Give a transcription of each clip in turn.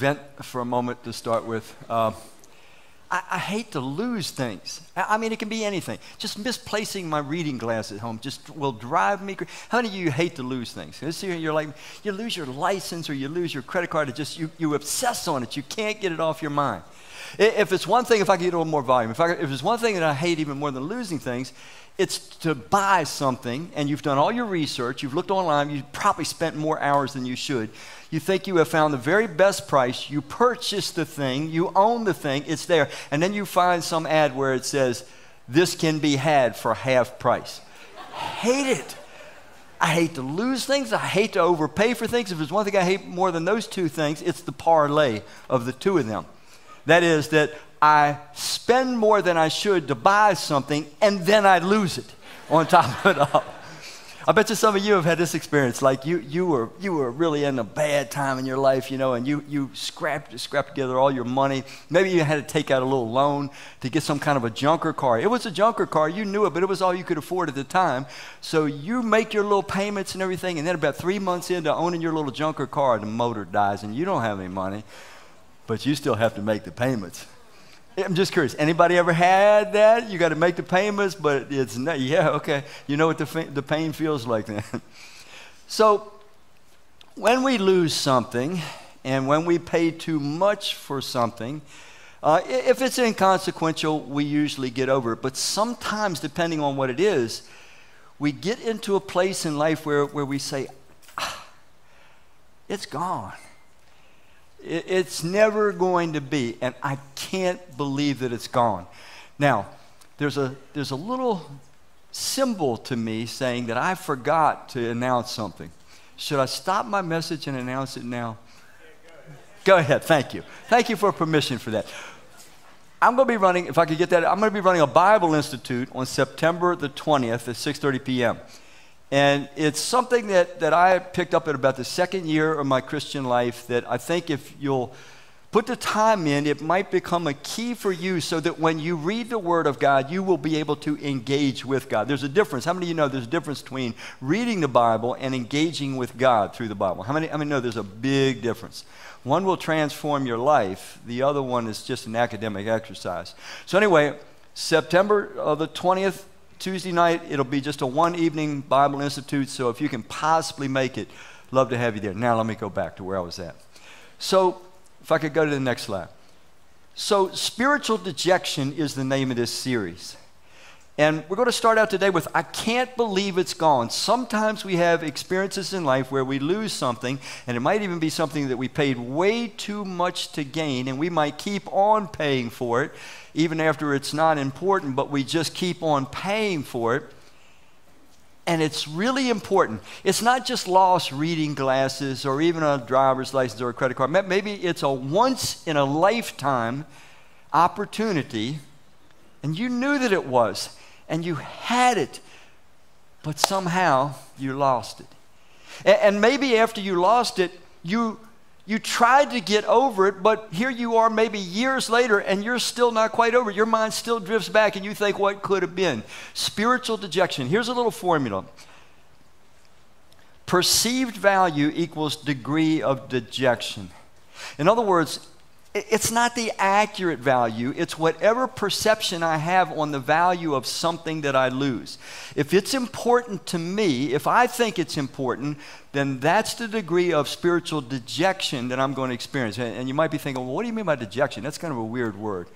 vent for a moment to start with. Uh, I, I, hate to lose things. I, I, mean, it can be anything. Just misplacing my reading glass at home just will drive me crazy. How many of you hate to lose things? You're like, you lose your license or you lose your credit card. It just, you, you obsess on it. You can't get it off your mind. If it's one thing, if I could get a little more volume, if, I, if it's one thing that I hate even more than losing things, it's to buy something and you've done all your research, you've looked online, you've probably spent more hours than you should. You think you have found the very best price, you purchase the thing, you own the thing, it's there, and then you find some ad where it says, This can be had for half price. hate it. I hate to lose things. I hate to overpay for things. If there's one thing I hate more than those two things, it's the parlay of the two of them. That is, that I spend more than I should to buy something and then I lose it on top of it all. I bet you some of you have had this experience. Like you, you, were, you were really in a bad time in your life, you know, and you, you scrapped, scrapped together all your money. Maybe you had to take out a little loan to get some kind of a junker car. It was a junker car. You knew it, but it was all you could afford at the time. So you make your little payments and everything, and then about three months into owning your little junker car, the motor dies and you don't have any money, but you still have to make the payments. I'm just curious. Anybody ever had that? You got to make the payments, but it's not. Yeah, okay. You know what the, the pain feels like then. so, when we lose something and when we pay too much for something, uh, if it's inconsequential, we usually get over it. But sometimes, depending on what it is, we get into a place in life where, where we say, ah, it's gone. It's never going to be, and I can't believe that it's gone. Now, there's a, there's a little symbol to me saying that I forgot to announce something. Should I stop my message and announce it now? Go ahead, thank you. Thank you for permission for that. I'm going to be running, if I could get that, I'm going to be running a Bible Institute on September the 20th at 6.30 p.m. And it's something that, that I picked up at about the second year of my Christian life that I think if you'll put the time in, it might become a key for you so that when you read the Word of God, you will be able to engage with God. There's a difference. How many of you know there's a difference between reading the Bible and engaging with God through the Bible? How many, how many know there's a big difference? One will transform your life, the other one is just an academic exercise. So, anyway, September the 20th, Tuesday night, it'll be just a one evening Bible Institute. So if you can possibly make it, love to have you there. Now let me go back to where I was at. So if I could go to the next slide. So, spiritual dejection is the name of this series. And we're going to start out today with I can't believe it's gone. Sometimes we have experiences in life where we lose something, and it might even be something that we paid way too much to gain, and we might keep on paying for it even after it's not important, but we just keep on paying for it. And it's really important. It's not just lost reading glasses or even a driver's license or a credit card. Maybe it's a once in a lifetime opportunity, and you knew that it was, and you had it, but somehow you lost it. And maybe after you lost it, you you tried to get over it, but here you are maybe years later and you're still not quite over it. Your mind still drifts back and you think what could have been. Spiritual dejection. Here's a little formula perceived value equals degree of dejection. In other words, it's not the accurate value, it's whatever perception I have on the value of something that I lose. If it's important to me, if I think it's important, then that's the degree of spiritual dejection that I'm going to experience. And, you might be thinking, well, what do you mean by dejection? That's kind of a weird word.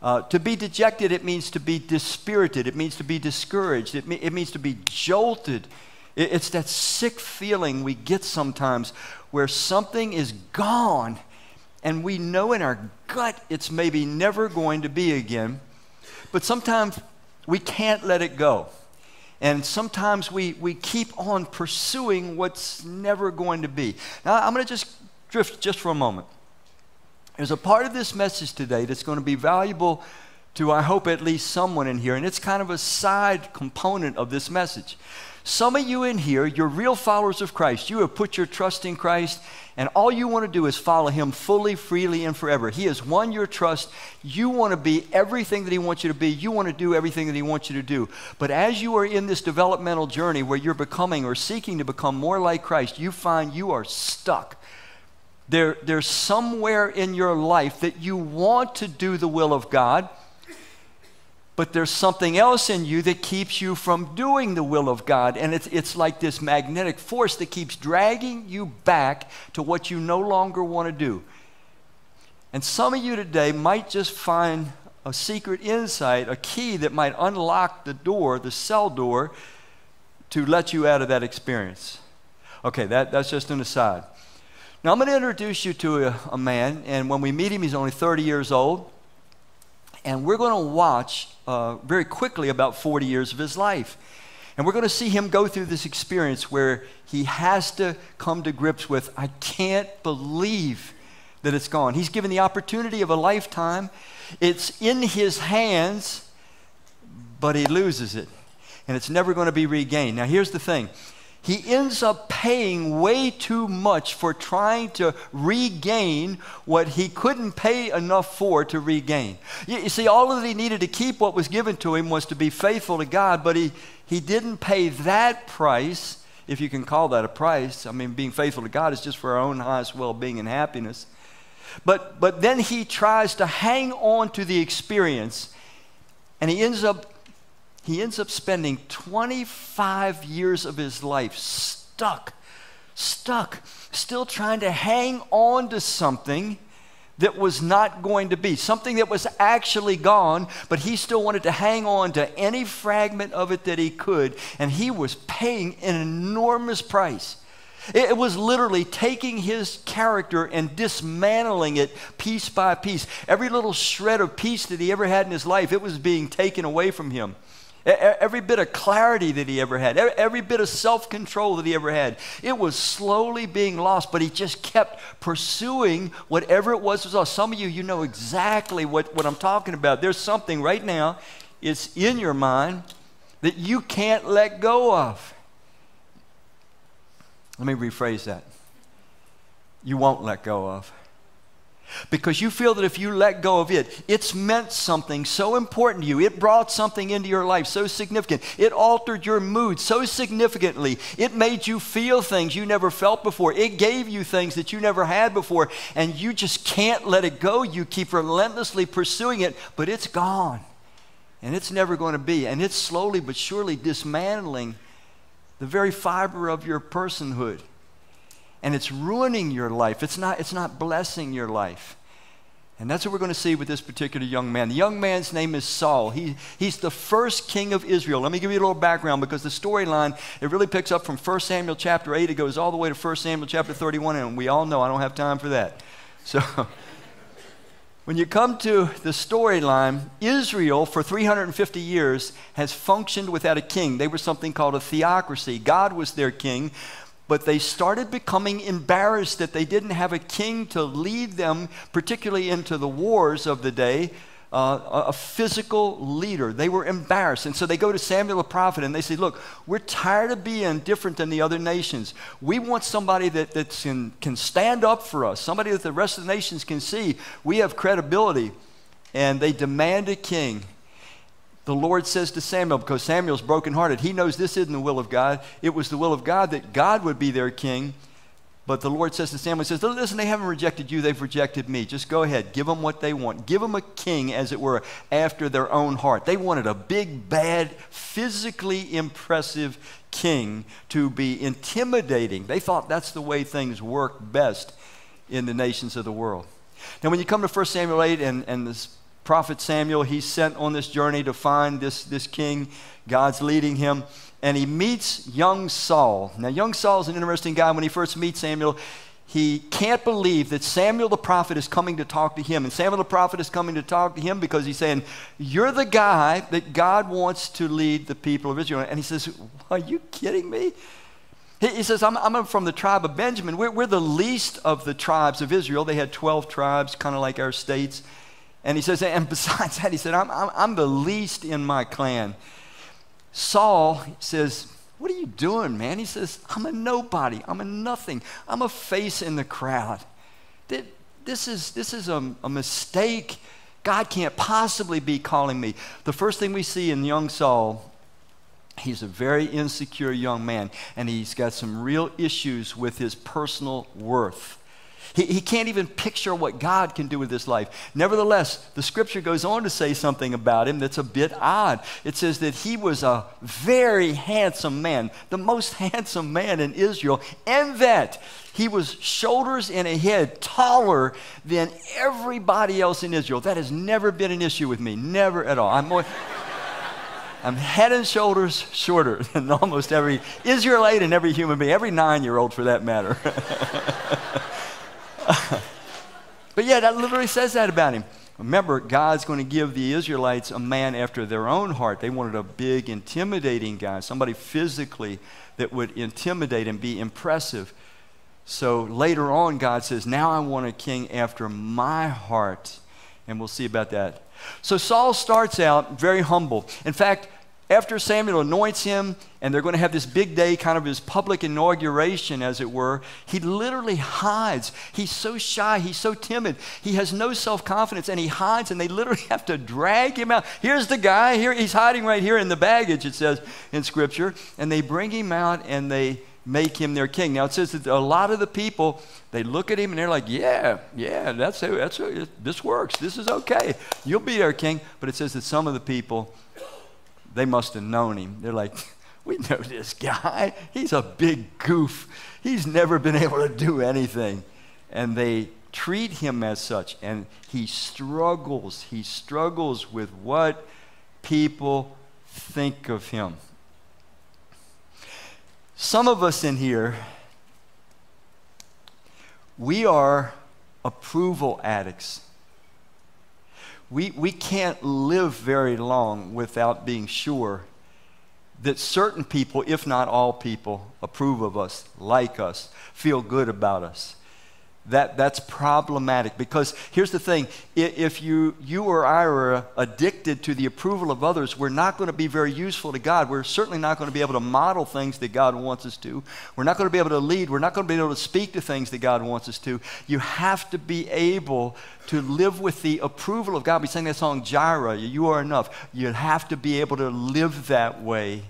Uh, to be dejected, it means to be dispirited, it means to be discouraged, it, me- it means to be jolted. It- it's that sick feeling we get sometimes where something is gone and we know in our gut it's maybe never going to be again, but sometimes we can't let it go. And sometimes we, we keep on pursuing what's never going to be. Now, I'm going to just drift just for a moment. There's a part of this message today that's going to be valuable to, I hope, at least someone in here, and it's kind of a side component of this message. Some of you in here, you're real followers of Christ. You have put your trust in Christ, and all you want to do is follow Him fully, freely, and forever. He has won your trust. You want to be everything that He wants you to be. You want to do everything that He wants you to do. But as you are in this developmental journey where you're becoming or seeking to become more like Christ, you find you are stuck. There, there's somewhere in your life that you want to do the will of God, but there's something else in you that keeps you from doing the will of God. And it's, it's like this magnetic force that keeps dragging you back to what you no longer want to do. And some of you today might just find a secret insight, a key that might unlock the door, the cell door, to let you out of that experience. Okay, that, that's just an aside. Now, I'm going to introduce you to a, a man, and when we meet him, he's only 30 years old. And we're going to watch uh, very quickly about 40 years of his life. And we're going to see him go through this experience where he has to come to grips with, I can't believe that it's gone. He's given the opportunity of a lifetime. It's in his hands, but he loses it. And it's never going to be regained. Now, here's the thing he ends up paying way too much for trying to regain what he couldn't pay enough for to regain. You, you, see, all that he needed to keep what was given to him was to be faithful to God, but he, he didn't pay that price, if you can call that a price. I mean, being faithful to God is just for our own highest well being and happiness. But, but then he tries to hang on to the experience, and he ends up he ends up spending 25 years of his life stuck, stuck, still trying to hang on to something that was not going to be, something that was actually gone, but he still wanted to hang on to any fragment of it that he could, and he was paying an enormous price. It was literally taking his character and dismantling it piece by piece. Every little shred of peace that he ever had in his life, it was being taken away from him. Every bit of clarity that he ever had, every bit of self control that he ever had, it was slowly being lost, but he just kept pursuing whatever it was. Some of you, you know exactly what, what I'm talking about. There's something right now, it's in your mind that you can't let go of. Let me rephrase that. You won't let go of because you feel that if you let go of it, it's meant something so important to you. It brought something into your life so significant. It altered your mood so significantly. It made you feel things you never felt before. It gave you things that you never had before, and you just can't let it go. You keep relentlessly pursuing it, but it's gone. And it's never going to be. And it's slowly but surely dismantling the very fiber of your personhood and it's ruining your life. It's not, it's not blessing your life. And that's what we're going to see with this particular young man. The young man's name is Saul. He, he's the first king of Israel. Let me give you a little background because the storyline, it really picks up from 1 Samuel chapter 8. It goes all the way to 1 Samuel chapter 31, and we all know I don't have time for that. So when you come to the storyline, Israel for 350 years has functioned without a king. They were something called a theocracy. God was their king, but they started becoming embarrassed that they didn't have a king to lead them, particularly into the wars of the day, uh, a physical leader. They were embarrassed. And so they go to Samuel the prophet and they say, Look, we're tired of being different than the other nations. We want somebody that, that can, can stand up for us, somebody that the rest of the nations can see. We have credibility. And they demand a king the Lord says to Samuel, because Samuel's brokenhearted, he knows this isn't the will of God. It was the will of God that God would be their king. But the Lord says to Samuel, says, listen, they haven't rejected you, they've rejected me. Just go ahead, give them what they want. Give them a king, as it were, after their own heart. They wanted a big, bad, physically impressive king to be intimidating. They thought that's the way things work best in the nations of the world. Now, when you come to 1 Samuel 8 and, and this prophet Samuel, he's sent on this journey to find this, this king. God's leading him. And he meets young Saul. Now, young Saul is an interesting guy. When he first meets Samuel, he can't believe that Samuel the prophet is coming to talk to him. And Samuel the prophet is coming to talk to him because he's saying, You're the guy that God wants to lead the people of Israel. And he says, Are you kidding me? He, says, I'm, I'm, from the tribe of Benjamin. We're, we're the least of the tribes of Israel. They had 12 tribes, kind of like our states. And he says, and besides that, he said, I'm, I'm, I'm the least in my clan. Saul says, What are you doing, man? He says, I'm a nobody. I'm a nothing. I'm a face in the crowd. This is, this is a, a mistake. God can't possibly be calling me. The first thing we see in young Saul, he's a very insecure young man, and he's got some real issues with his personal worth. He, he can't even picture what God can do with this life. Nevertheless, the scripture goes on to say something about him that's a bit odd. It says that he was a very handsome man, the most handsome man in Israel, and that he was shoulders and a head taller than everybody else in Israel. That has never been an issue with me, never at all. I'm more. I'm head and shoulders shorter than almost every Israelite and every human being, every nine year old for that matter. but yeah, that literally says that about him. Remember, God's going to give the Israelites a man after their own heart. They wanted a big, intimidating guy, somebody physically that would intimidate and be impressive. So later on, God says, Now I want a king after my heart. And we'll see about that. So Saul starts out very humble. In fact, after Samuel anoints him, and they're going to have this big day, kind of his public inauguration, as it were, he literally hides. He's so shy, he's so timid, he has no self confidence, and he hides, and they literally have to drag him out. Here's the guy, here he's hiding right here in the baggage, it says in Scripture, and they bring him out and they make him their king. Now it says that a lot of the people they look at him and they're like, "Yeah, yeah, that's that's this works. This is okay. You'll be our king." But it says that some of the people they must have known him. They're like, we know this guy. He's a big goof. He's never been able to do anything. And they treat him as such. And he struggles. He struggles with what people think of him. Some of us in here, we are approval addicts we, we can't live very long without being sure that certain people, if not all people, approve of us, like us, feel good about us that, that's problematic because here's the thing if you, you or I are addicted to the approval of others, we're not going to be very useful to God. We're certainly not going to be able to model things that God wants us to. We're not going to be able to lead. We're not going to be able to speak to things that God wants us to. You have to be able to live with the approval of God. We sang that song, Jireh, You Are Enough. You have to be able to live that way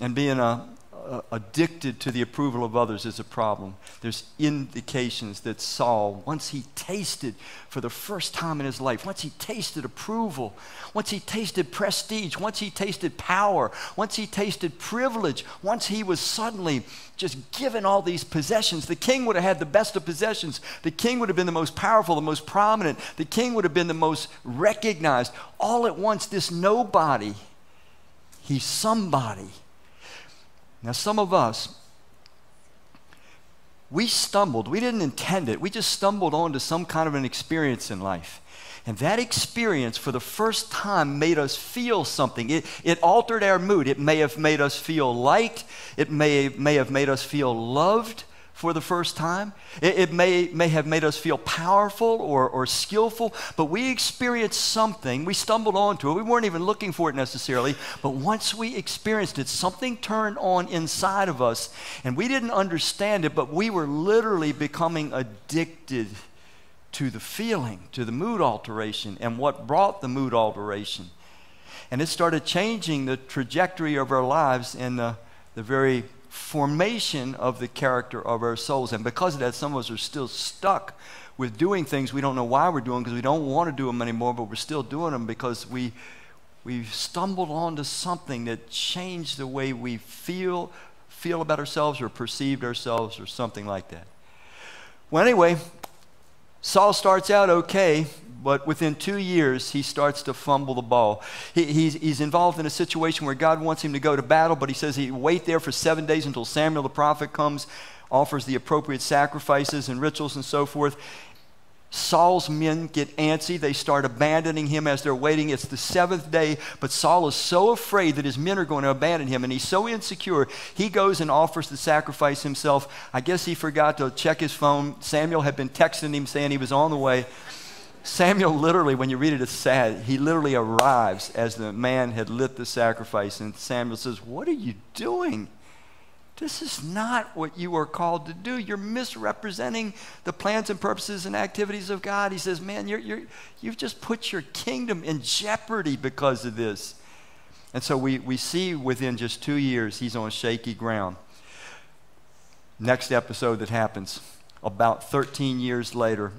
and be in a, uh, addicted to the approval of others is a problem. There's indications that Saul, once he tasted for the first time in his life, once he tasted approval, once he tasted prestige, once he tasted power, once he tasted privilege, once he was suddenly just given all these possessions, the king would have had the best of possessions. The king would have been the most powerful, the most prominent. The king would have been the most recognized. All at once, this nobody, he's somebody now, some of us, we stumbled. We didn't intend it. We just stumbled onto some kind of an experience in life. And that experience, for the first time, made us feel something. It, it altered our mood. It may have made us feel liked. It may, may have made us feel loved for the first time. It, it, may, may have made us feel powerful or, or skillful, but we experienced something. We stumbled onto it. We weren't even looking for it necessarily, but once we experienced it, something turned on inside of us, and we didn't understand it, but we were literally becoming addicted to the feeling, to the mood alteration, and what brought the mood alteration. And it started changing the trajectory of our lives in the, the very formation of the character of our souls. And because of that, some of us are still stuck with doing things we don't know why we're doing because we don't want to do them anymore, but we're still doing them because we we've stumbled onto something that changed the way we feel feel about ourselves or perceived ourselves or something like that. Well, anyway, Saul starts out okay, but within two years, he starts to fumble the ball. He, he's, he's involved in a situation where God wants him to go to battle, but he says he wait there for seven days until Samuel the prophet comes, offers the appropriate sacrifices and rituals and so forth. Saul's men get antsy. They start abandoning him as they're waiting. It's the seventh day, but Saul is so afraid that his men are going to abandon him, and he's so insecure. He goes and offers the sacrifice himself. I guess he forgot to check his phone. Samuel had been texting him saying he was on the way. Samuel literally, when you read it, it's sad. He literally arrives as the man had lit the sacrifice, and Samuel says, What are you doing? This is not what you are called to do. You're misrepresenting the plans and purposes and activities of God. He says, Man, you're, you're, you've just put your kingdom in jeopardy because of this. And so we, we see within just two years, he's on shaky ground. Next episode that happens about 13 years later,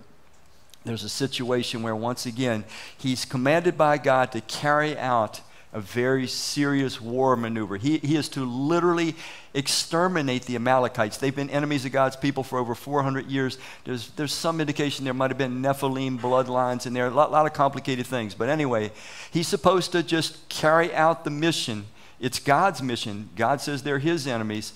there's a situation where, once again, he's commanded by God to carry out a very serious war maneuver. He, he is to literally exterminate the Amalekites. They've been enemies of God's people for over 400 years. There's, there's some indication there might have been Nephilim bloodlines in there, a lot, lot of complicated things. But anyway, he's supposed to just carry out the mission. It's God's mission. God says they're his enemies,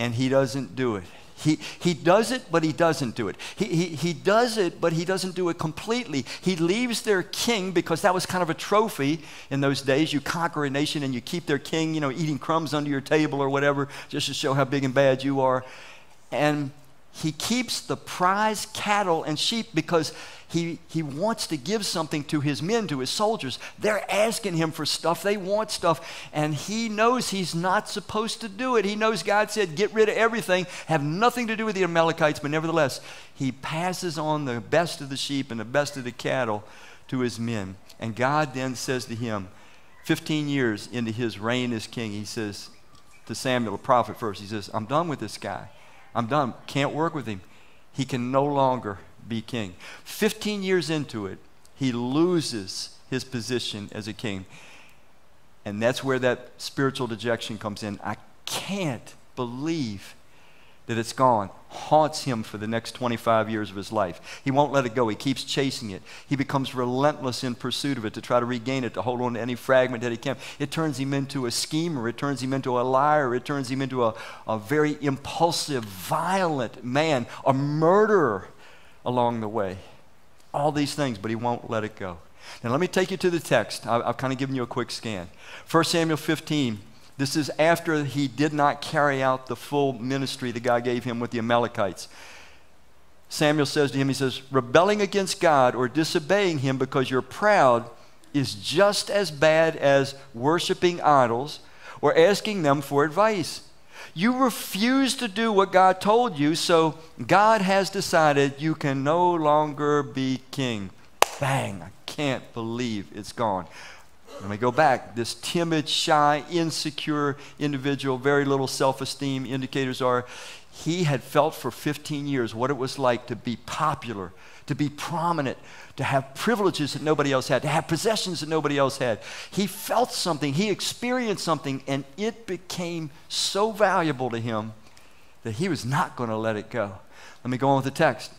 and he doesn't do it. He, he does it, but he doesn't do it. He, he, he does it, but he doesn't do it completely. He leaves their king because that was kind of a trophy in those days. You conquer a nation and you keep their king, you know, eating crumbs under your table or whatever, just to show how big and bad you are. And he keeps the prize cattle and sheep because he, he wants to give something to his men, to his soldiers. They're asking him for stuff. They want stuff. And he knows he's not supposed to do it. He knows God said, get rid of everything, have nothing to do with the Amalekites. But nevertheless, he passes on the best of the sheep and the best of the cattle to his men. And God then says to him, 15 years into his reign as king, he says to Samuel, the prophet first, he says, I'm done with this guy. I'm done. Can't work with him. He can no longer be king. 15 years into it, he loses his position as a king. And that's where that spiritual dejection comes in. I can't believe that it's gone haunts him for the next 25 years of his life. He won't let it go. He keeps chasing it. He becomes relentless in pursuit of it to try to regain it, to hold on to any fragment that he can. It turns him into a schemer. It turns him into a liar. It turns him into a, a very impulsive, violent man, a murderer along the way. All these things, but he won't let it go. Now, let me take you to the text. I, I've kind of given you a quick scan. 1 Samuel 15 this is after he did not carry out the full ministry that God gave him with the Amalekites. Samuel says to him, He says, rebelling against God or disobeying him because you're proud is just as bad as worshiping idols or asking them for advice. You refuse to do what God told you, so God has decided you can no longer be king. Bang, I can't believe it's gone. Let me go back. This timid, shy, insecure individual, very little self esteem indicators are he had felt for 15 years what it was like to be popular, to be prominent, to have privileges that nobody else had, to have possessions that nobody else had. He felt something, he experienced something, and it became so valuable to him that he was not going to let it go. Let me go on with the text.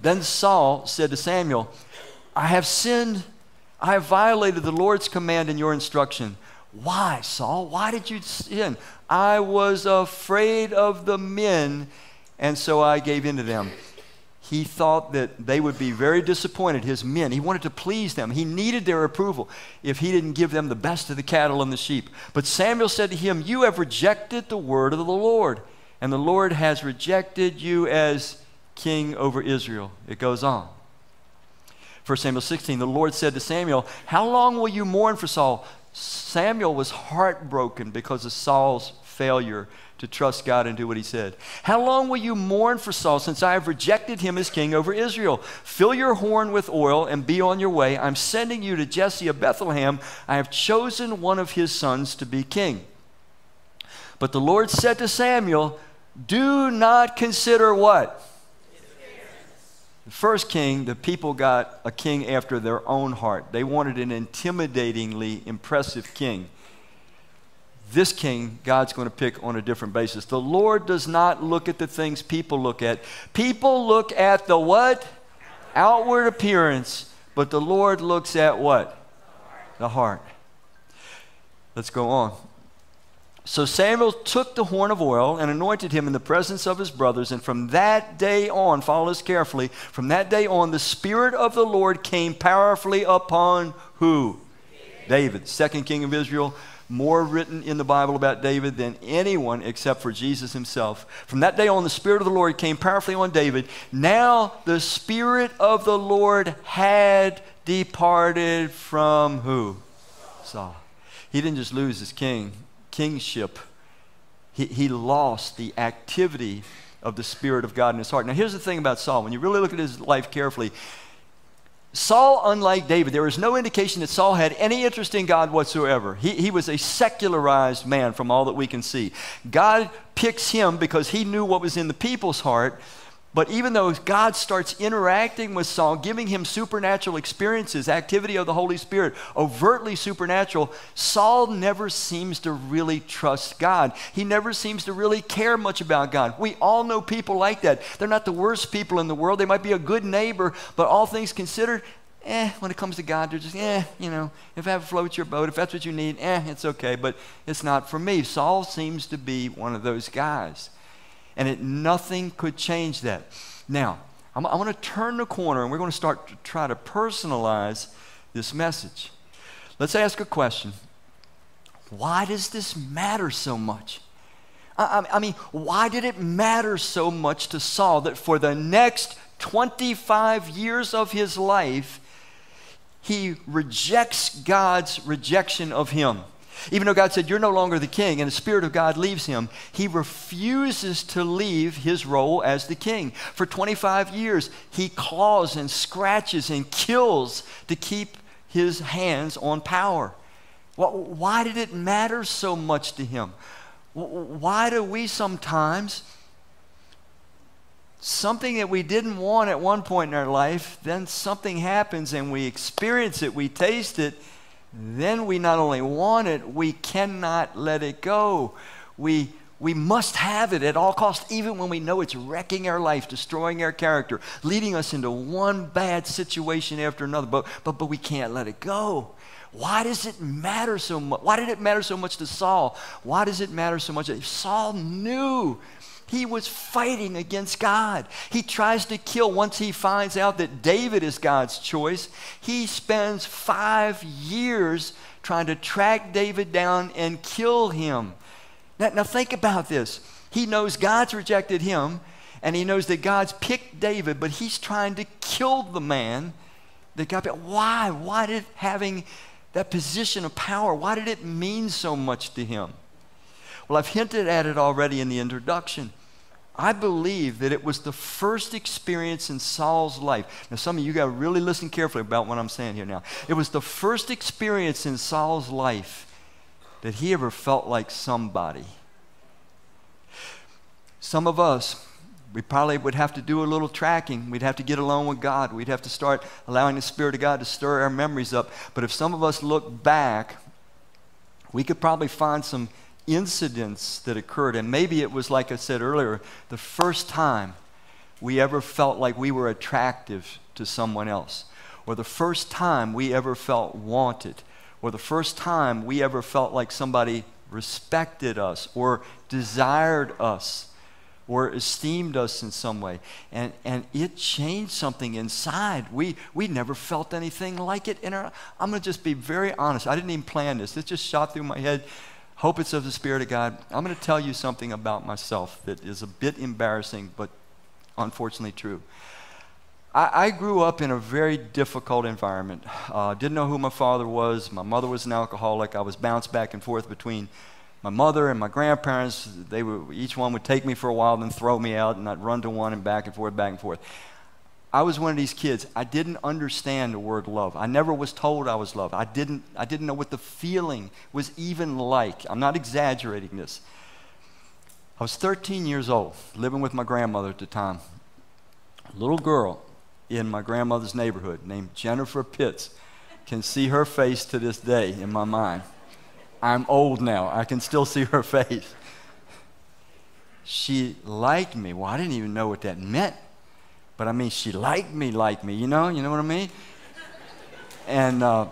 Then Saul said to Samuel, I have sinned I have violated the Lord's command and your instruction. Why, Saul? Why did you sin? I was afraid of the men, and so I gave in to them. He thought that they would be very disappointed, his men. He wanted to please them. He needed their approval if he didn't give them the best of the cattle and the sheep. But Samuel said to him, You have rejected the word of the Lord, and the Lord has rejected you as king over Israel. It goes on. 1 Samuel 16, the Lord said to Samuel, How long will you mourn for Saul? Samuel was heartbroken because of Saul's failure to trust God and do what he said. How long will you mourn for Saul since I have rejected him as king over Israel? Fill your horn with oil and be on your way. I'm sending you to Jesse of Bethlehem. I have chosen one of his sons to be king. But the Lord said to Samuel, Do not consider what? The first king, the people got a king after their own heart. They wanted an intimidatingly impressive king. This king, God's going to pick on a different basis. The Lord does not look at the things people look at. People look at the what? Outward appearance, but the Lord looks at what? The heart. Let's go on. So Samuel took the horn of oil and anointed him in the presence of his brothers. And from that day on, follow this carefully, from that day on, the Spirit of the Lord came powerfully upon who? David, second king of Israel. More written in the Bible about David than anyone except for Jesus himself. From that day on, the Spirit of the Lord came powerfully on David. Now the Spirit of the Lord had departed from who? Saul. He didn't just lose his king, kingship, he, he lost the activity of the Spirit of God in his heart. Now, here's the thing about Saul. When you really look at his life carefully, Saul, unlike David, there is no indication that Saul had any interest in God whatsoever. He, he was a secularized man from all that we can see. God picks him because he knew what was in the people's heart, But even though God starts interacting with Saul, giving him supernatural experiences, activity of the Holy Spirit, overtly supernatural, Saul never seems to really trust God. He never seems to really care much about God. We all know people like that. They're not the worst people in the world. They might be a good neighbor, but all things considered, eh, when it comes to God, they're just, eh, you know, if that floats your boat, if that's what you need, eh, it's okay, but it's not for me. Saul seems to be one of those guys and it, nothing could change that. Now, I'm, I want to turn the corner and we're going to start to try to personalize this message. Let's ask a question Why does this matter so much? I, I mean, why did it matter so much to Saul that for the next 25 years of his life, he rejects God's rejection of him? Even though God said, You're no longer the king, and the Spirit of God leaves him, he refuses to leave his role as the king. For 25 years, he claws and scratches and kills to keep his hands on power. Why did it matter so much to him? Why do we sometimes, something that we didn't want at one point in our life, then something happens and we experience it, we taste it, then we not only want it, we cannot let it go. We, we must have it at all costs, even when we know it's wrecking our life, destroying our character, leading us into one bad situation after another, but, but, but we can't let it go. Why does it matter so much? Why did it matter so much to Saul? Why does it matter so much? Saul knew he was fighting against God. He tries to kill once he finds out that David is God's choice. He spends five years trying to track David down and kill him. Now, now think about this. He knows God's rejected him, and he knows that God's picked David, but he's trying to kill the man that God picked. Why? Why did having that position of power, why did it mean so much to him? Well, I've hinted at it already in the introduction. I believe that it was the first experience in Saul's life. Now, some of you got to really listen carefully about what I'm saying here now. It was the first experience in Saul's life that he ever felt like somebody. Some of us, we probably would have to do a little tracking. We'd have to get alone with God. We'd have to start allowing the Spirit of God to stir our memories up. But if some of us look back, we could probably find some incidents that occurred. And maybe it was, like I said earlier, the first time we ever felt like we were attractive to someone else, or the first time we ever felt wanted, or the first time we ever felt like somebody respected us, or desired us, or esteemed us in some way. And, and it changed something inside. We, we never felt anything like it in our. I'm going to just be very honest. I didn't even plan this. This just shot through my head hope it's of the Spirit of God. I'm going to tell you something about myself that is a bit embarrassing, but unfortunately true. I, I grew up in a very difficult environment. Uh, didn't know who my father was. My mother was an alcoholic. I was bounced back and forth between my mother and my grandparents. They were, each one would take me for a while, then throw me out, and I'd run to one and back and forth, back and forth. I was one of these kids. I didn't understand the word love. I never was told I was loved. I didn't, I didn't know what the feeling was even like. I'm not exaggerating this. I was 13 years old, living with my grandmother at the time. A little girl in my grandmother's neighborhood named Jennifer Pitts. Can see her face to this day in my mind. I'm old now. I can still see her face. She liked me. Well, I didn't even know what that meant but I mean, she liked me, like me, you know, you know what I mean? And uh,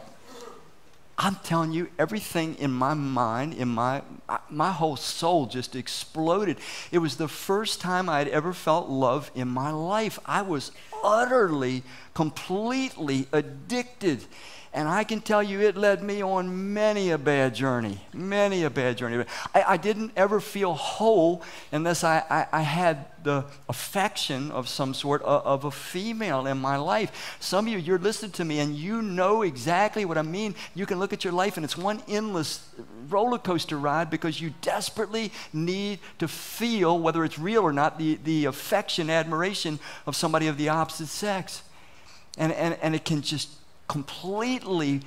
I'm telling you, everything in my mind, in my, my whole soul just exploded. It was the first time I had ever felt love in my life. I was utterly, completely addicted. And I can tell you, it led me on many a bad journey, many a bad journey. I, I didn't ever feel whole unless I, I, I, had the affection of some sort of, of a female in my life. Some of you, you're listening to me and you know exactly what I mean. You can look at your life and it's one endless roller coaster ride because you desperately need to feel, whether it's real or not, the, the affection, admiration of somebody of the opposite sex. And, and, and it can just completely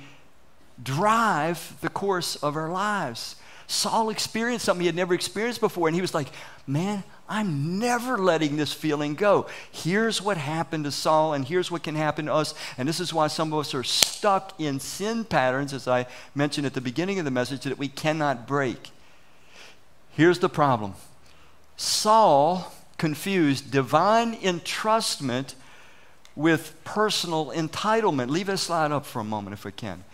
drive the course of our lives. Saul experienced something he had never experienced before, and he was like, Man, I'm never letting this feeling go. Here's what happened to Saul, and here's what can happen to us. And this is why some of us are stuck in sin patterns, as I mentioned at the beginning of the message, that we cannot break. Here's the problem Saul confused divine entrustment with personal entitlement. Leave this slide up for a moment if we can.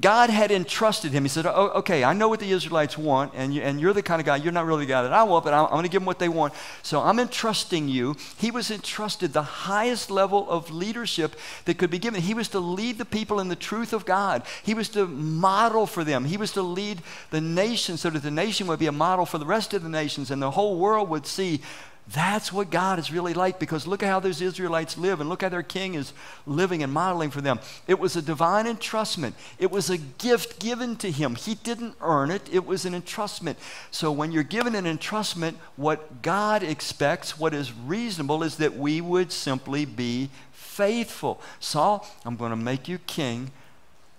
God had entrusted him. He said, oh, Okay, I know what the Israelites want, and, you, and you're the kind of guy, you're not really the guy that I want, but I'm, I'm going to give them what they want. So I'm entrusting you. He was entrusted the highest level of leadership that could be given. He was to lead the people in the truth of God, he was to model for them, he was to lead the nation so that the nation would be a model for the rest of the nations, and the whole world would see that's what God is really like because look at how those Israelites live and look how their king is living and modeling for them. It was a divine entrustment, it was a gift given to him. He didn't earn it, it was an entrustment. So when you're given an entrustment, what God expects, what is reasonable, is that we would simply be faithful. Saul, I'm going to make you king.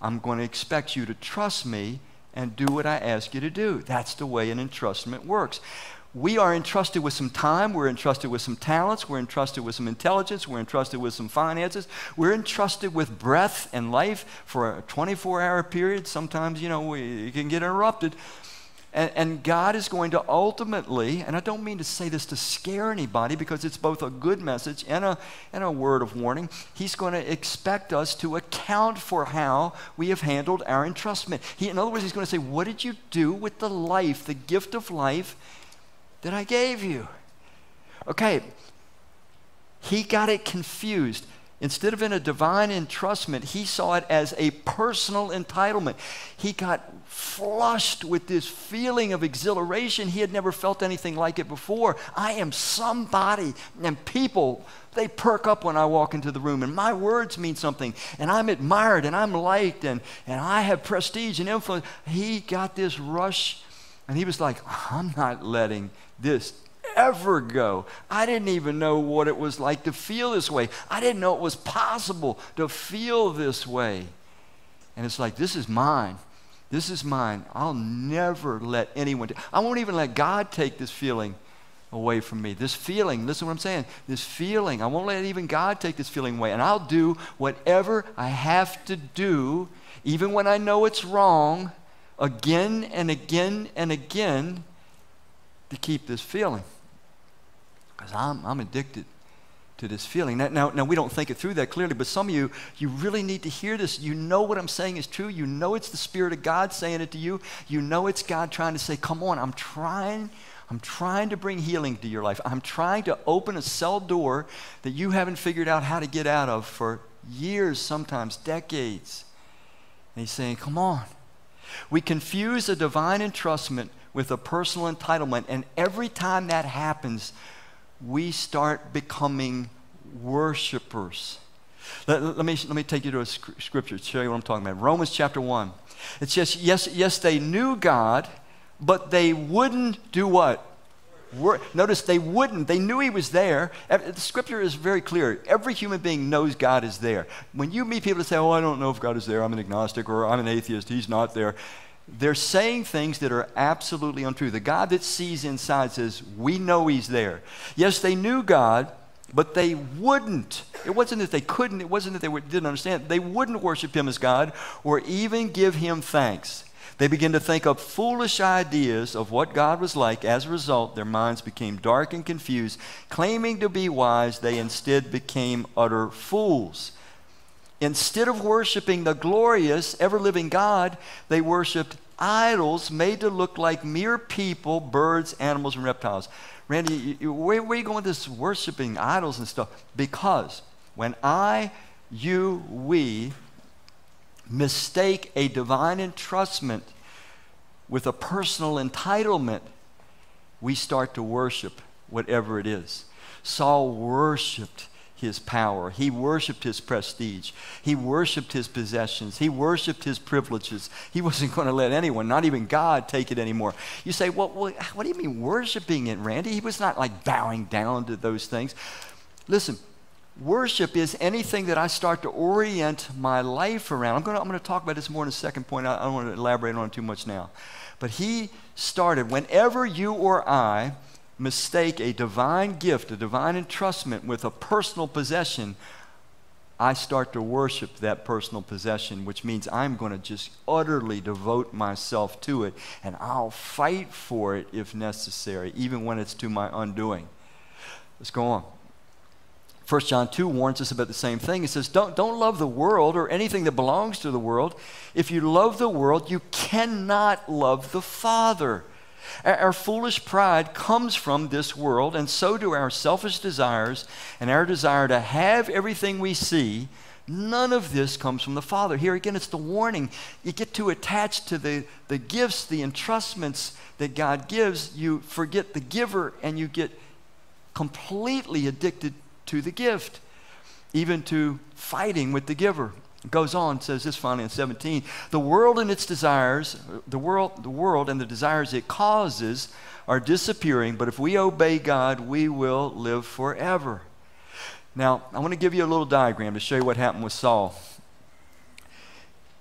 I'm going to expect you to trust me and do what I ask you to do. That's the way an entrustment works we are entrusted with some time, we're entrusted with some talents, we're entrusted with some intelligence, we're entrusted with some finances, we're entrusted with breath and life for a 24 hour period. Sometimes, you know, we can get interrupted. And, and, God is going to ultimately, and I don't mean to say this to scare anybody because it's both a good message and a, and a word of warning. He's going to expect us to account for how we have handled our entrustment. He, in other words, He's going to say, What did you do with the life, the gift of life? That I gave you. Okay, he got it confused. Instead of in a divine entrustment, he saw it as a personal entitlement. He got flushed with this feeling of exhilaration. He had never felt anything like it before. I am somebody, and people, they perk up when I walk into the room, and my words mean something, and I'm admired, and I'm liked, and, and I have prestige and influence. He got this rush, and he was like, I'm not letting this ever go. I didn't even know what it was like to feel this way. I didn't know it was possible to feel this way. And it's like, this is mine. This is mine. I'll never let anyone, t- I won't even let God take this feeling away from me. This feeling, listen to what I'm saying. This feeling, I won't let even God take this feeling away. And I'll do whatever I have to do, even when I know it's wrong, again and again and again to keep this feeling because I'm, I'm addicted to this feeling. Now, now, now, we don't think it through that clearly, but some of you, you really need to hear this. You know what I'm saying is true. You know it's the Spirit of God saying it to you. You know it's God trying to say, come on, I'm trying. I'm trying to bring healing to your life. I'm trying to open a cell door that you haven't figured out how to get out of for years, sometimes decades. And he's saying, Come on. We confuse a divine entrustment with a personal entitlement. And every time that happens, we start becoming worshipers. Let, let, me, let me take you to a scripture to show you what I'm talking about. Romans chapter 1. It says, yes, yes, they knew God, but they wouldn't do what? Notice they wouldn't. They knew he was there. The scripture is very clear. Every human being knows God is there. When you meet people that say, Oh, I don't know if God is there, I'm an agnostic, or I'm an atheist, he's not there, they're saying things that are absolutely untrue. The God that sees inside says, We know He's there. Yes, they knew God, but they wouldn't. It wasn't that they couldn't, it wasn't that they didn't understand. They wouldn't worship Him as God or even give Him thanks. They began to think up foolish ideas of what God was like. As a result, their minds became dark and confused. Claiming to be wise, they instead became utter fools. Instead of worshiping the glorious, ever living God, they worshiped idols made to look like mere people, birds, animals, and reptiles. Randy, you, you, where, where are you going with this worshiping idols and stuff? Because when I, you, we mistake a divine entrustment with a personal entitlement, we start to worship whatever it is. Saul worshiped his power. He worshiped his prestige. He worshiped his possessions. He worshiped his privileges. He wasn't going to let anyone, not even God, take it anymore. You say, well, what do you mean worshiping it, Randy? He was not like bowing down to those things. Listen, worship is anything that I start to orient my life around. I'm going to, I'm going to talk about this more in a second point. I, I don't want to elaborate on it too much now. But he started, whenever you or I mistake a divine gift, a divine entrustment with a personal possession, I start to worship that personal possession, which means I'm going to just utterly devote myself to it, and I'll fight for it if necessary, even when it's to my undoing. Let's go on. 1 John 2 warns us about the same thing. It says, don't, don't love the world or anything that belongs to the world. If you love the world, you cannot love the Father. Our, foolish pride comes from this world, and so do our selfish desires and our desire to have everything we see. None of this comes from the Father. Here again, it's the warning. You get too attached to the, the gifts, the entrustments that God gives, you forget the giver and you get completely addicted to the gift, even to fighting with the giver. Goes on, says this finally in 17. The world and its desires, the world, the world and the desires it causes are disappearing, but if we obey God, we will live forever. Now, I want to give you a little diagram to show you what happened with Saul.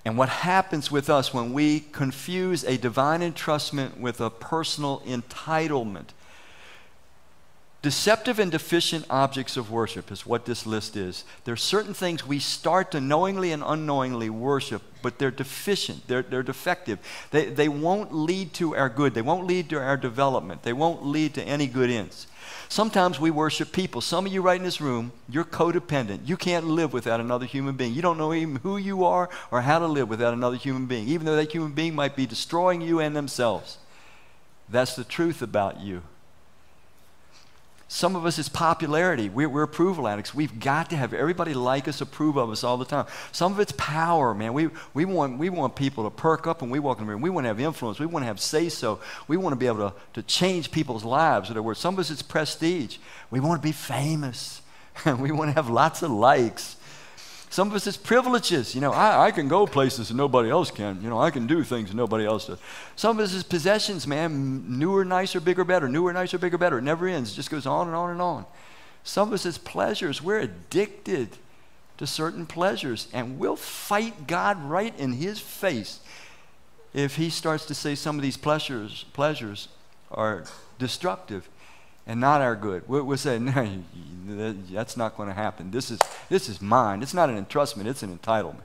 And what happens with us when we confuse a divine entrustment with a personal entitlement. Deceptive and deficient objects of worship is what this list is. There are certain things we start to knowingly and unknowingly worship, but they're deficient, they're, they're defective. They, they won't lead to our good, they won't lead to our development, they won't lead to any good ends. Sometimes we worship people. Some of you right in this room, you're codependent. You can't live without another human being. You don't know even who you are or how to live without another human being, even though that human being might be destroying you and themselves. That's the truth about you. Some of us is popularity. We're, we're, approval addicts. We've got to have everybody like us, approve of us all the time. Some of it's power, man. We, we, want, we want people to perk up when we walk in the room. We want to have influence. We want to have say so. We want to be able to, to change people's lives. In other words, some of us it's prestige. We want to be famous. we want to have lots of likes. Some of us, it's privileges. You know, I, I can go places that nobody else can. You know, I can do things that nobody else does. Some of us, is possessions, man. Newer, nicer, bigger, better. Newer, nicer, bigger, better. It never ends. It just goes on and on and on. Some of us, it's pleasures. We're addicted to certain pleasures, and we'll fight God right in His face if He starts to say some of these pleasures, pleasures are destructive and not our good. We'll say, no, that's not going to happen. This is, this is mine. It's not an entrustment, it's an entitlement.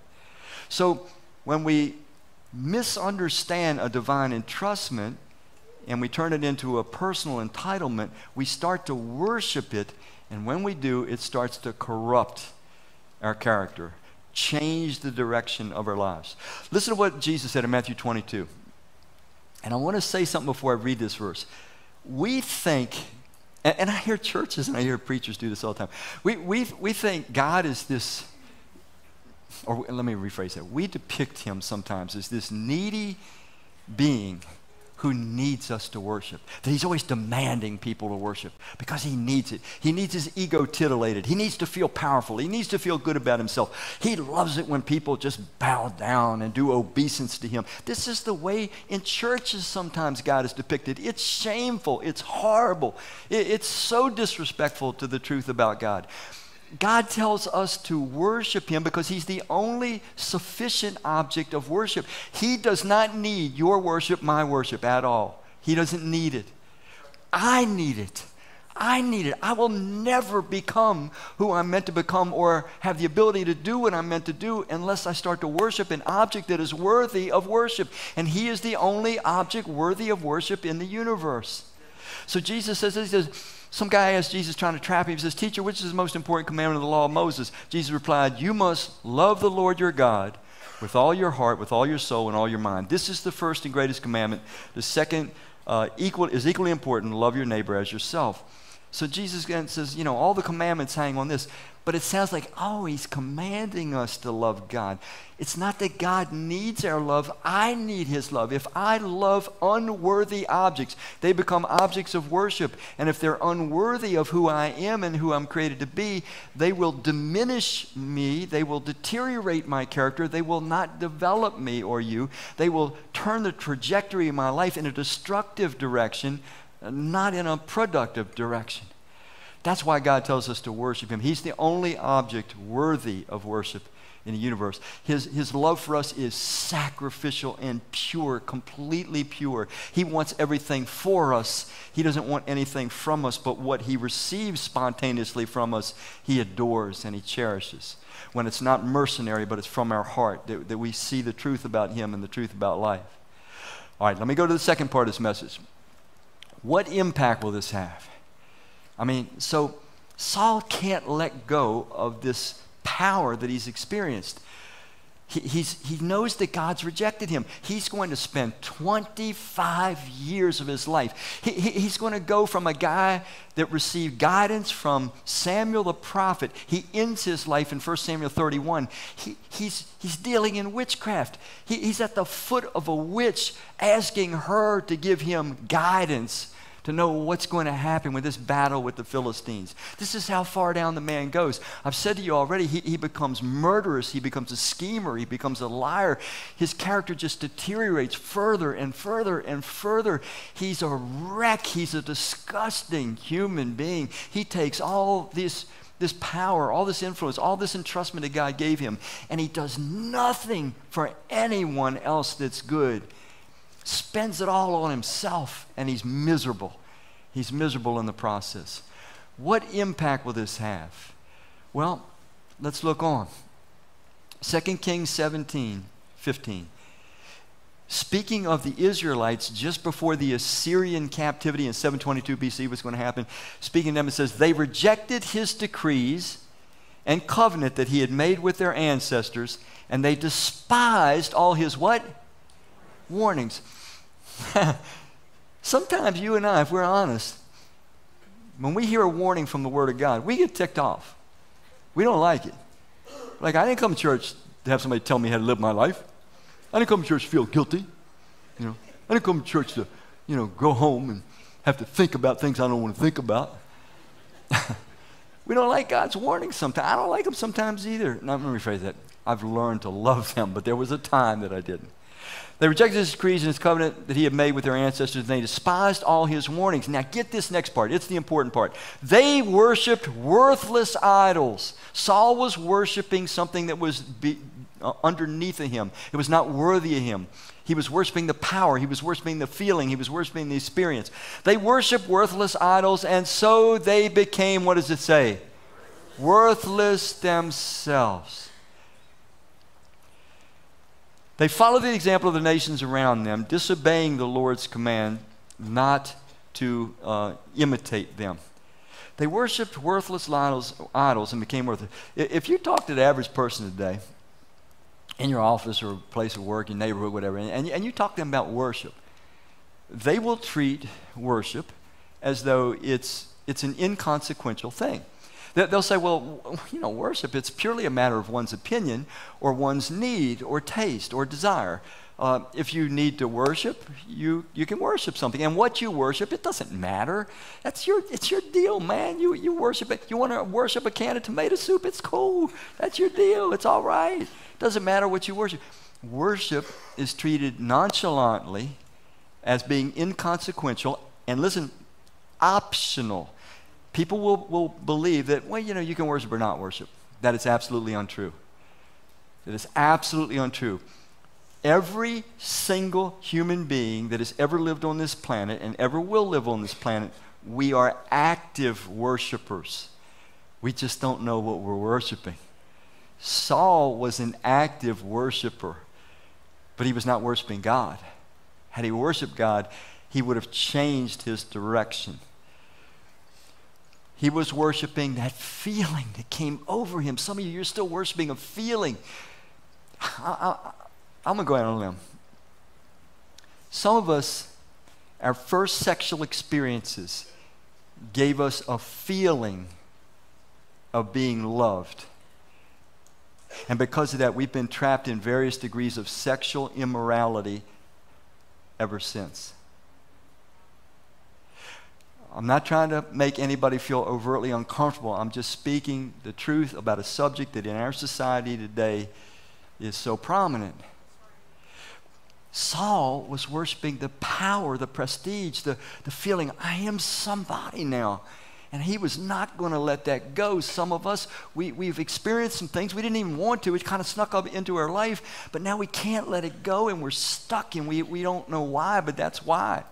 So when we misunderstand a divine entrustment and we turn it into a personal entitlement, we start to worship it, and when we do, it starts to corrupt our character, change the direction of our lives. Listen to what Jesus said in Matthew 22. And I want to say something before I read this verse. We think and, and I hear churches and I hear preachers do this all the time. We, we, we think God is this, or let me rephrase that. We depict him sometimes as this needy being who needs us to worship. That he's always demanding people to worship because he needs it. He needs his ego titillated. He needs to feel powerful. He needs to feel good about himself. He loves it when people just bow down and do obeisance to him. This is the way in churches sometimes God is depicted. It's shameful. It's horrible. it's so disrespectful to the truth about God. God tells us to worship Him because He's the only sufficient object of worship. He does not need your worship, my worship at all. He doesn't need it. I need it. I need it. I will never become who I'm meant to become or have the ability to do what I'm meant to do unless I start to worship an object that is worthy of worship. And He is the only object worthy of worship in the universe. So Jesus says, He says, some guy asked Jesus, trying to trap him, he says, Teacher, which is the most important commandment of the law of Moses? Jesus replied, You must love the Lord your God with all your heart, with all your soul, and all your mind. This is the first and greatest commandment. The second uh, equal, is equally important love your neighbor as yourself. So Jesus says, You know, all the commandments hang on this. But it sounds like, oh, he's commanding us to love God. It's not that God needs our love. I need his love. If I love unworthy objects, they become objects of worship. And if they're unworthy of who I am and who I'm created to be, they will diminish me. They will deteriorate my character. They will not develop me or you. They will turn the trajectory of my life in a destructive direction, not in a productive direction. That's why God tells us to worship him. He's the only object worthy of worship in the universe. His, his love for us is sacrificial and pure, completely pure. He wants everything for us. He doesn't want anything from us, but what he receives spontaneously from us, he adores and he cherishes. When it's not mercenary, but it's from our heart that, that we see the truth about him and the truth about life. All right, let me go to the second part of this message. What impact will this have? I mean, so Saul can't let go of this power that he's experienced. He, he knows that God's rejected him. He's going to spend 25 years of his life. He, he, he's going to go from a guy that received guidance from Samuel the prophet. He ends his life in 1 Samuel 31. He, he's, he's dealing in witchcraft. He, he's at the foot of a witch asking her to give him guidance to know what's going to happen with this battle with the Philistines. This is how far down the man goes. I've said to you already, he, he becomes murderous, he becomes a schemer, he becomes a liar. His character just deteriorates further and further and further. He's a wreck, he's a disgusting human being. He takes all this this power, all this influence, all this entrustment that God gave him, and he does nothing for anyone else that's good spends it all on himself, and he's miserable. He's miserable in the process. What impact will this have? Well, let's look on. 2 Kings 17, 15. Speaking of the Israelites just before the Assyrian captivity in 722 BC was going to happen, speaking to them, it says, They rejected his decrees and covenant that he had made with their ancestors, and they despised all his what? Warnings. Sometimes you and I, if we're honest, when we hear a warning from the Word of God, we get ticked off. We don't like it. Like, I didn't come to church to have somebody tell me how to live my life. I didn't come to church to feel guilty. You know, I didn't come to church to, you know, go home and have to think about things I don't want to think about. we don't like God's warnings sometimes. I don't like them sometimes either. Now, let me rephrase that. I've learned to love them, but there was a time that I didn't. They rejected his decrees and his covenant that he had made with their ancestors, and they despised all his warnings. Now, get this next part. It's the important part. They worshiped worthless idols. Saul was worshiping something that was be, uh, underneath of him, it was not worthy of him. He was worshiping the power, he was worshiping the feeling, he was worshiping the experience. They worshiped worthless idols, and so they became, what does it say? Worthless themselves. They followed the example of the nations around them, disobeying the Lord's command not to uh, imitate them. They worshiped worthless idols, idols and became worthless. If you talk to the average person today, in your office or place of work, your neighborhood, whatever, and, and you talk to them about worship, they will treat worship as though it's, it's an inconsequential thing. They'll say, well, you know, worship, it's purely a matter of one's opinion or one's need or taste or desire. Uh, if you need to worship, you, you can worship something. And what you worship, it doesn't matter. That's your, it's your deal, man. You, you worship it. You want to worship a can of tomato soup? It's cool. That's your deal. It's all right. It Doesn't matter what you worship. Worship is treated nonchalantly as being inconsequential and, listen, optional. People will, will believe that, well, you know, you can worship or not worship. That is absolutely untrue. That is absolutely untrue. Every single human being that has ever lived on this planet and ever will live on this planet, we are active worshipers. We just don't know what we're worshiping. Saul was an active worshiper, but he was not worshiping God. Had he worshiped God, he would have changed his direction. He was worshiping that feeling that came over him. Some of you, you're still worshiping a feeling. I, am going to go out on a limb. Some of us, our first sexual experiences gave us a feeling of being loved. And because of that, we've been trapped in various degrees of sexual immorality ever since. I'm not trying to make anybody feel overtly uncomfortable. I'm just speaking the truth about a subject that in our society today is so prominent. Saul was worshiping the power, the prestige, the, the feeling, I am somebody now. And he was not going to let that go. Some of us, we, we've experienced some things we didn't even want to. It kind of snuck up into our life, but now we can't let it go and we're stuck and we, we don't know why, but that's why.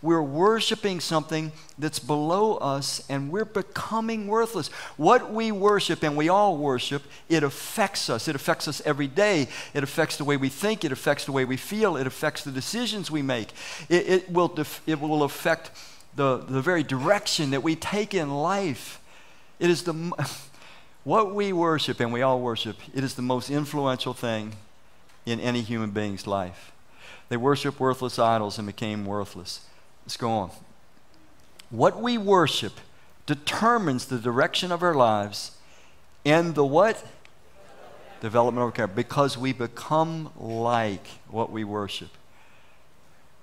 We're worshiping something that's below us and we're becoming worthless. What we worship, and we all worship, it affects us. It affects us every day. It affects the way we think. It affects the way we feel. It affects the decisions we make. It, it will, it will affect the, the very direction that we take in life. It is the, what we worship, and we all worship, it is the most influential thing in any human being's life. They worship worthless idols and became worthless. Let's go on. What we worship determines the direction of our lives and the what? Development of our character. Because we become like what we worship.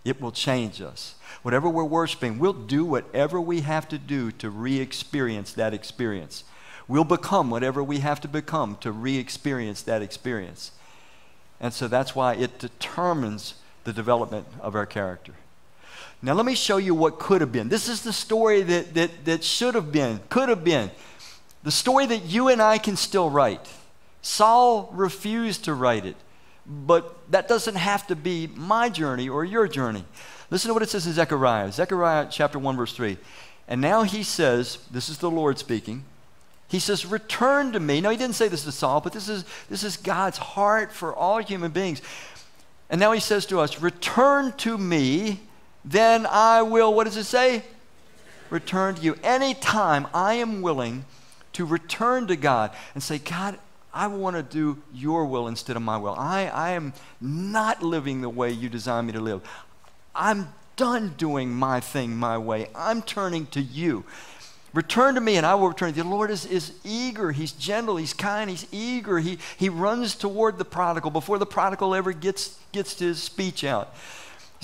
It will change us. Whatever we're worshiping, we'll do whatever we have to do to re experience that experience. We'll become whatever we have to become to re experience that experience. And so that's why it determines the development of our character. Now, let me show you what could have been. This is the story that, that, that should have been, could have been. The story that you and I can still write. Saul refused to write it. But that doesn't have to be my journey or your journey. Listen to what it says in Zechariah. Zechariah chapter 1, verse 3. And now he says, this is the Lord speaking. He says, Return to me. No, he didn't say this to Saul, but this is, this is God's heart for all human beings. And now he says to us, Return to me, then I will, what does it say? Return to you. Anytime I am willing to return to God and say, God, I want to do your will instead of my will. I, I am not living the way you designed me to live. I'm done doing my thing my way. I'm turning to you. Return to me and I will return to you. The Lord is, is eager. He's gentle. He's kind. He's eager. He, he runs toward the prodigal before the prodigal ever gets, gets his speech out.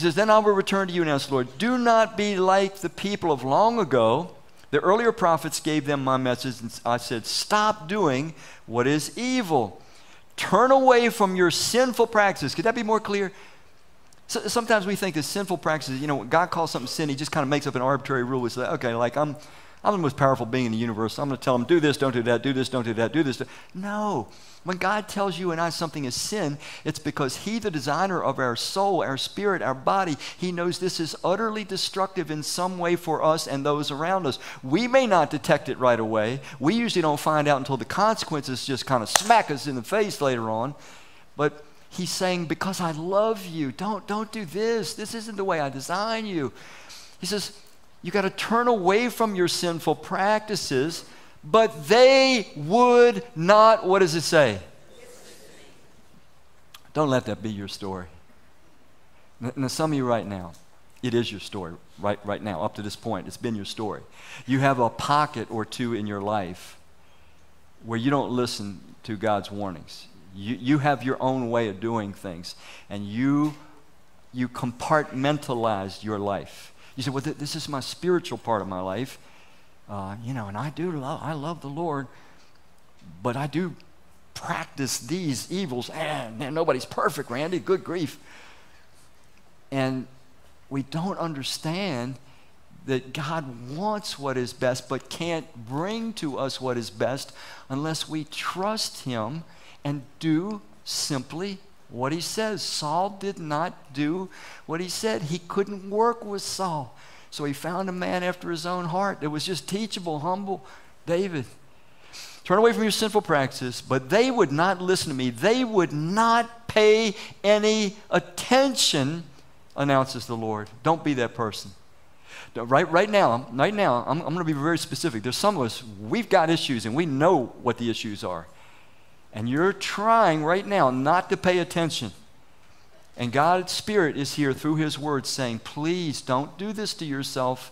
He says, Then I will return to you now, Lord. Do not be like the people of long ago the earlier prophets gave them my message, and I said, Stop doing what is evil. Turn away from your sinful practices. Could that be more clear? So, sometimes we think that sinful practices, you know, when God calls something sin, he just kind of makes up an arbitrary rule. It's like, okay, like I'm, I'm the most powerful being in the universe. I'm going to tell them, do this, don't do that, do this, don't do that, do this. No. When God tells you and I something is sin, it's because He, the designer of our soul, our spirit, our body, He knows this is utterly destructive in some way for us and those around us. We may not detect it right away. We usually don't find out until the consequences just kind of smack us in the face later on. But He's saying, because I love you, don't, don't do this. This isn't the way I design you. He says, you got to turn away from your sinful practices, but they would not, what does it say? Don't let that be your story. Now, some of you right now, it is your story right, right now, up to this point. It's been your story. You have a pocket or two in your life where you don't listen to God's warnings. You, you have your own way of doing things, and you, you compartmentalize your life. You say, well, th- this is my spiritual part of my life. Uh, you know, and I do love, I love the Lord, but I do practice these evils. And man, nobody's perfect, Randy. Good grief. And we don't understand that God wants what is best, but can't bring to us what is best unless we trust Him and do simply what he says. Saul did not do what he said. He couldn't work with Saul. So he found a man after his own heart that was just teachable, humble. David. Turn away from your sinful practices, but they would not listen to me. They would not pay any attention, announces the Lord. Don't be that person. Right, right now, right now, I'm, I'm going to be very specific. There's some of us, we've got issues and we know what the issues are and you're trying right now not to pay attention. And God's Spirit is here through His Word saying, please don't do this to yourself.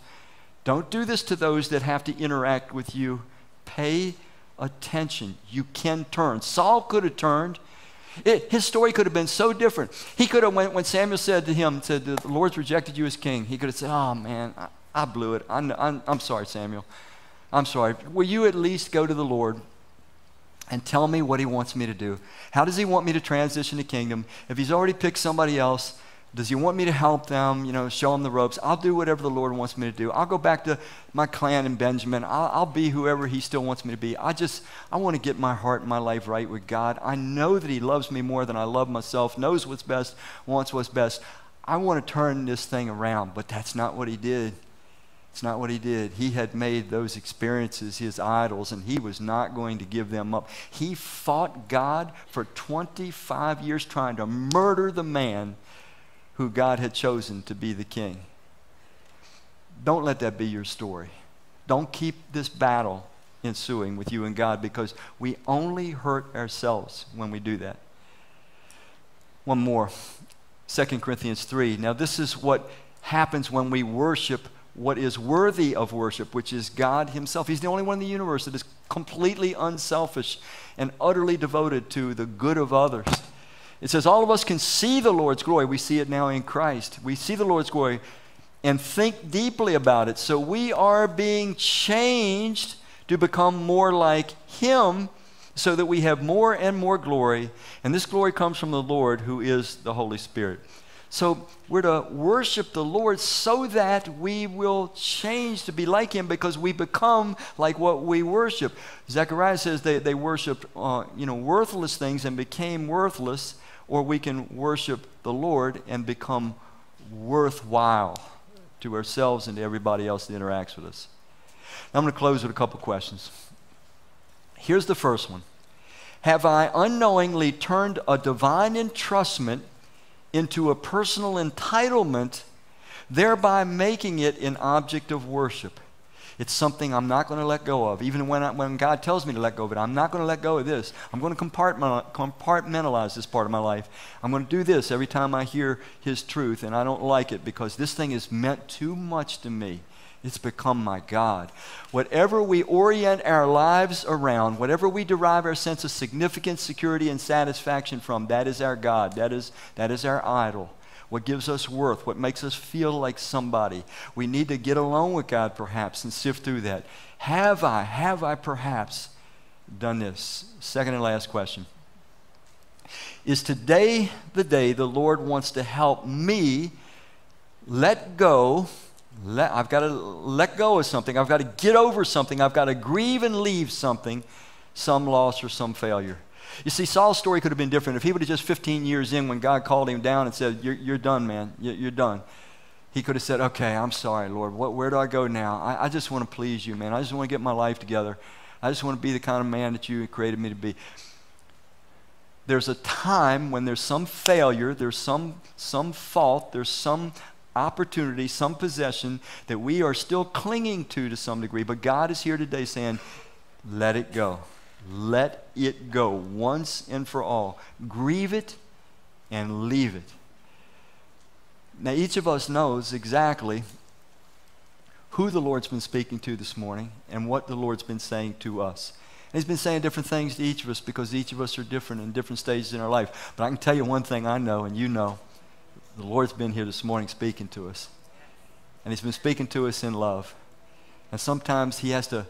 Don't do this to those that have to interact with you. Pay attention. You can turn. Saul could have turned. It, his story could have been so different. He could have, when, when Samuel said to him, said, the Lord's rejected you as king, he could have said, oh man, I, I blew it. I'm, I'm, I'm sorry, Samuel. I'm sorry. Will you at least go to the Lord and tell me what he wants me to do. How does he want me to transition to kingdom? If he's already picked somebody else, Does he want me to help them, you know, show them the ropes? I'll do whatever the Lord wants me to do. I'll go back to my clan in Benjamin. I'll, I'll be whoever he still wants me to be. I just, I want to get my heart and my life right with God. I know that he loves me more than I love myself, knows what's best, wants what's best. I want to turn this thing around, but that's not what he did. It's not what he did. He had made those experiences his idols, and he was not going to give them up. He fought God for 25 years trying to murder the man who God had chosen to be the king. Don't let that be your story. Don't keep this battle ensuing with you and God because we only hurt ourselves when we do that. One more 2 Corinthians 3. Now, this is what happens when we worship what is worthy of worship, which is God Himself. He's the only one in the universe that is completely unselfish and utterly devoted to the good of others. It says, All of us can see the Lord's glory. We see it now in Christ. We see the Lord's glory and think deeply about it. So we are being changed to become more like Him so that we have more and more glory. And this glory comes from the Lord who is the Holy Spirit. So we're to worship the Lord so that we will change to be like Him because we become like what we worship. Zechariah says they, they worshiped uh, you know, worthless things and became worthless or we can worship the Lord and become worthwhile to ourselves and to everybody else that interacts with us. Now I'm going to close with a couple questions. Here's the first one Have I unknowingly turned a divine entrustment into a personal entitlement, thereby making it an object of worship? It's something I'm not going to let go of. Even when, I, when God tells me to let go of it, I'm not going to let go of this. I'm going to compartmentalize this part of my life. I'm going to do this every time I hear His truth, and I don't like it because this thing has meant too much to me. It's become my God. Whatever we orient our lives around, whatever we derive our sense of significance, security, and satisfaction from, that is our God. That is, that is our idol what gives us worth, what makes us feel like somebody. We need to get alone with God perhaps and sift through that. Have I, have I perhaps done this? Second and last question. Is today the day the Lord wants to help me let go? Let, I've got to let go of something. I've got to get over something. I've got to grieve and leave something, some loss or some failure. You see, Saul's story could have been different. If he would have just 15 years in when God called him down and said, You're, you're done, man. You're, you're, done. He could have said, Okay, I'm sorry, Lord. What, where do I go now? I, I just want to please you, man. I just want to get my life together. I just want to be the kind of man that you created me to be. There's a time when there's some failure, there's some, some fault, there's some opportunity, some possession that we are still clinging to to some degree. But God is here today saying, Let it go. Let it go once and for all. Grieve it and leave it. Now, each of us knows exactly who the Lord's been speaking to this morning and what the Lord's been saying to us. And he's been saying different things to each of us because each of us are different in different stages in our life. But I can tell you one thing I know, and you know the Lord's been here this morning speaking to us. And he's been speaking to us in love. And sometimes he has to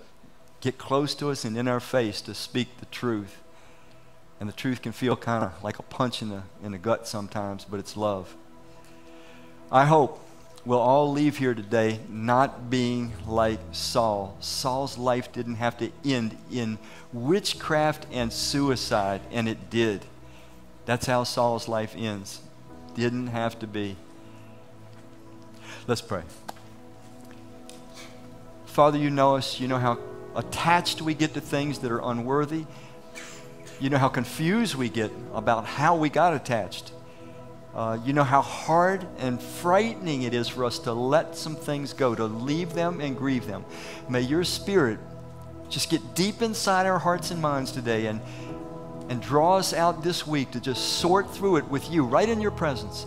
get close to us and in our face to speak the truth. And the truth can feel kind of like a punch in the, in the gut sometimes, but it's love. I hope we'll all leave here today not being like Saul. Saul's life didn't have to end in witchcraft and suicide, and it did. That's how Saul's life ends. Didn't have to be. Let's pray. Father, you know us. You know how attached we get to things that are unworthy. You know how confused we get about how we got attached. Uh, you know how hard and frightening it is for us to let some things go, to leave them and grieve them. May your spirit just get deep inside our hearts and minds today and, and draw us out this week to just sort through it with you right in your presence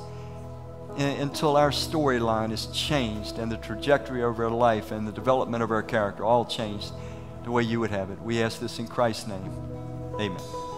until our storyline is changed and the trajectory of our life and the development of our character all changed the way you would have it. We ask this in Christ's name. Amen.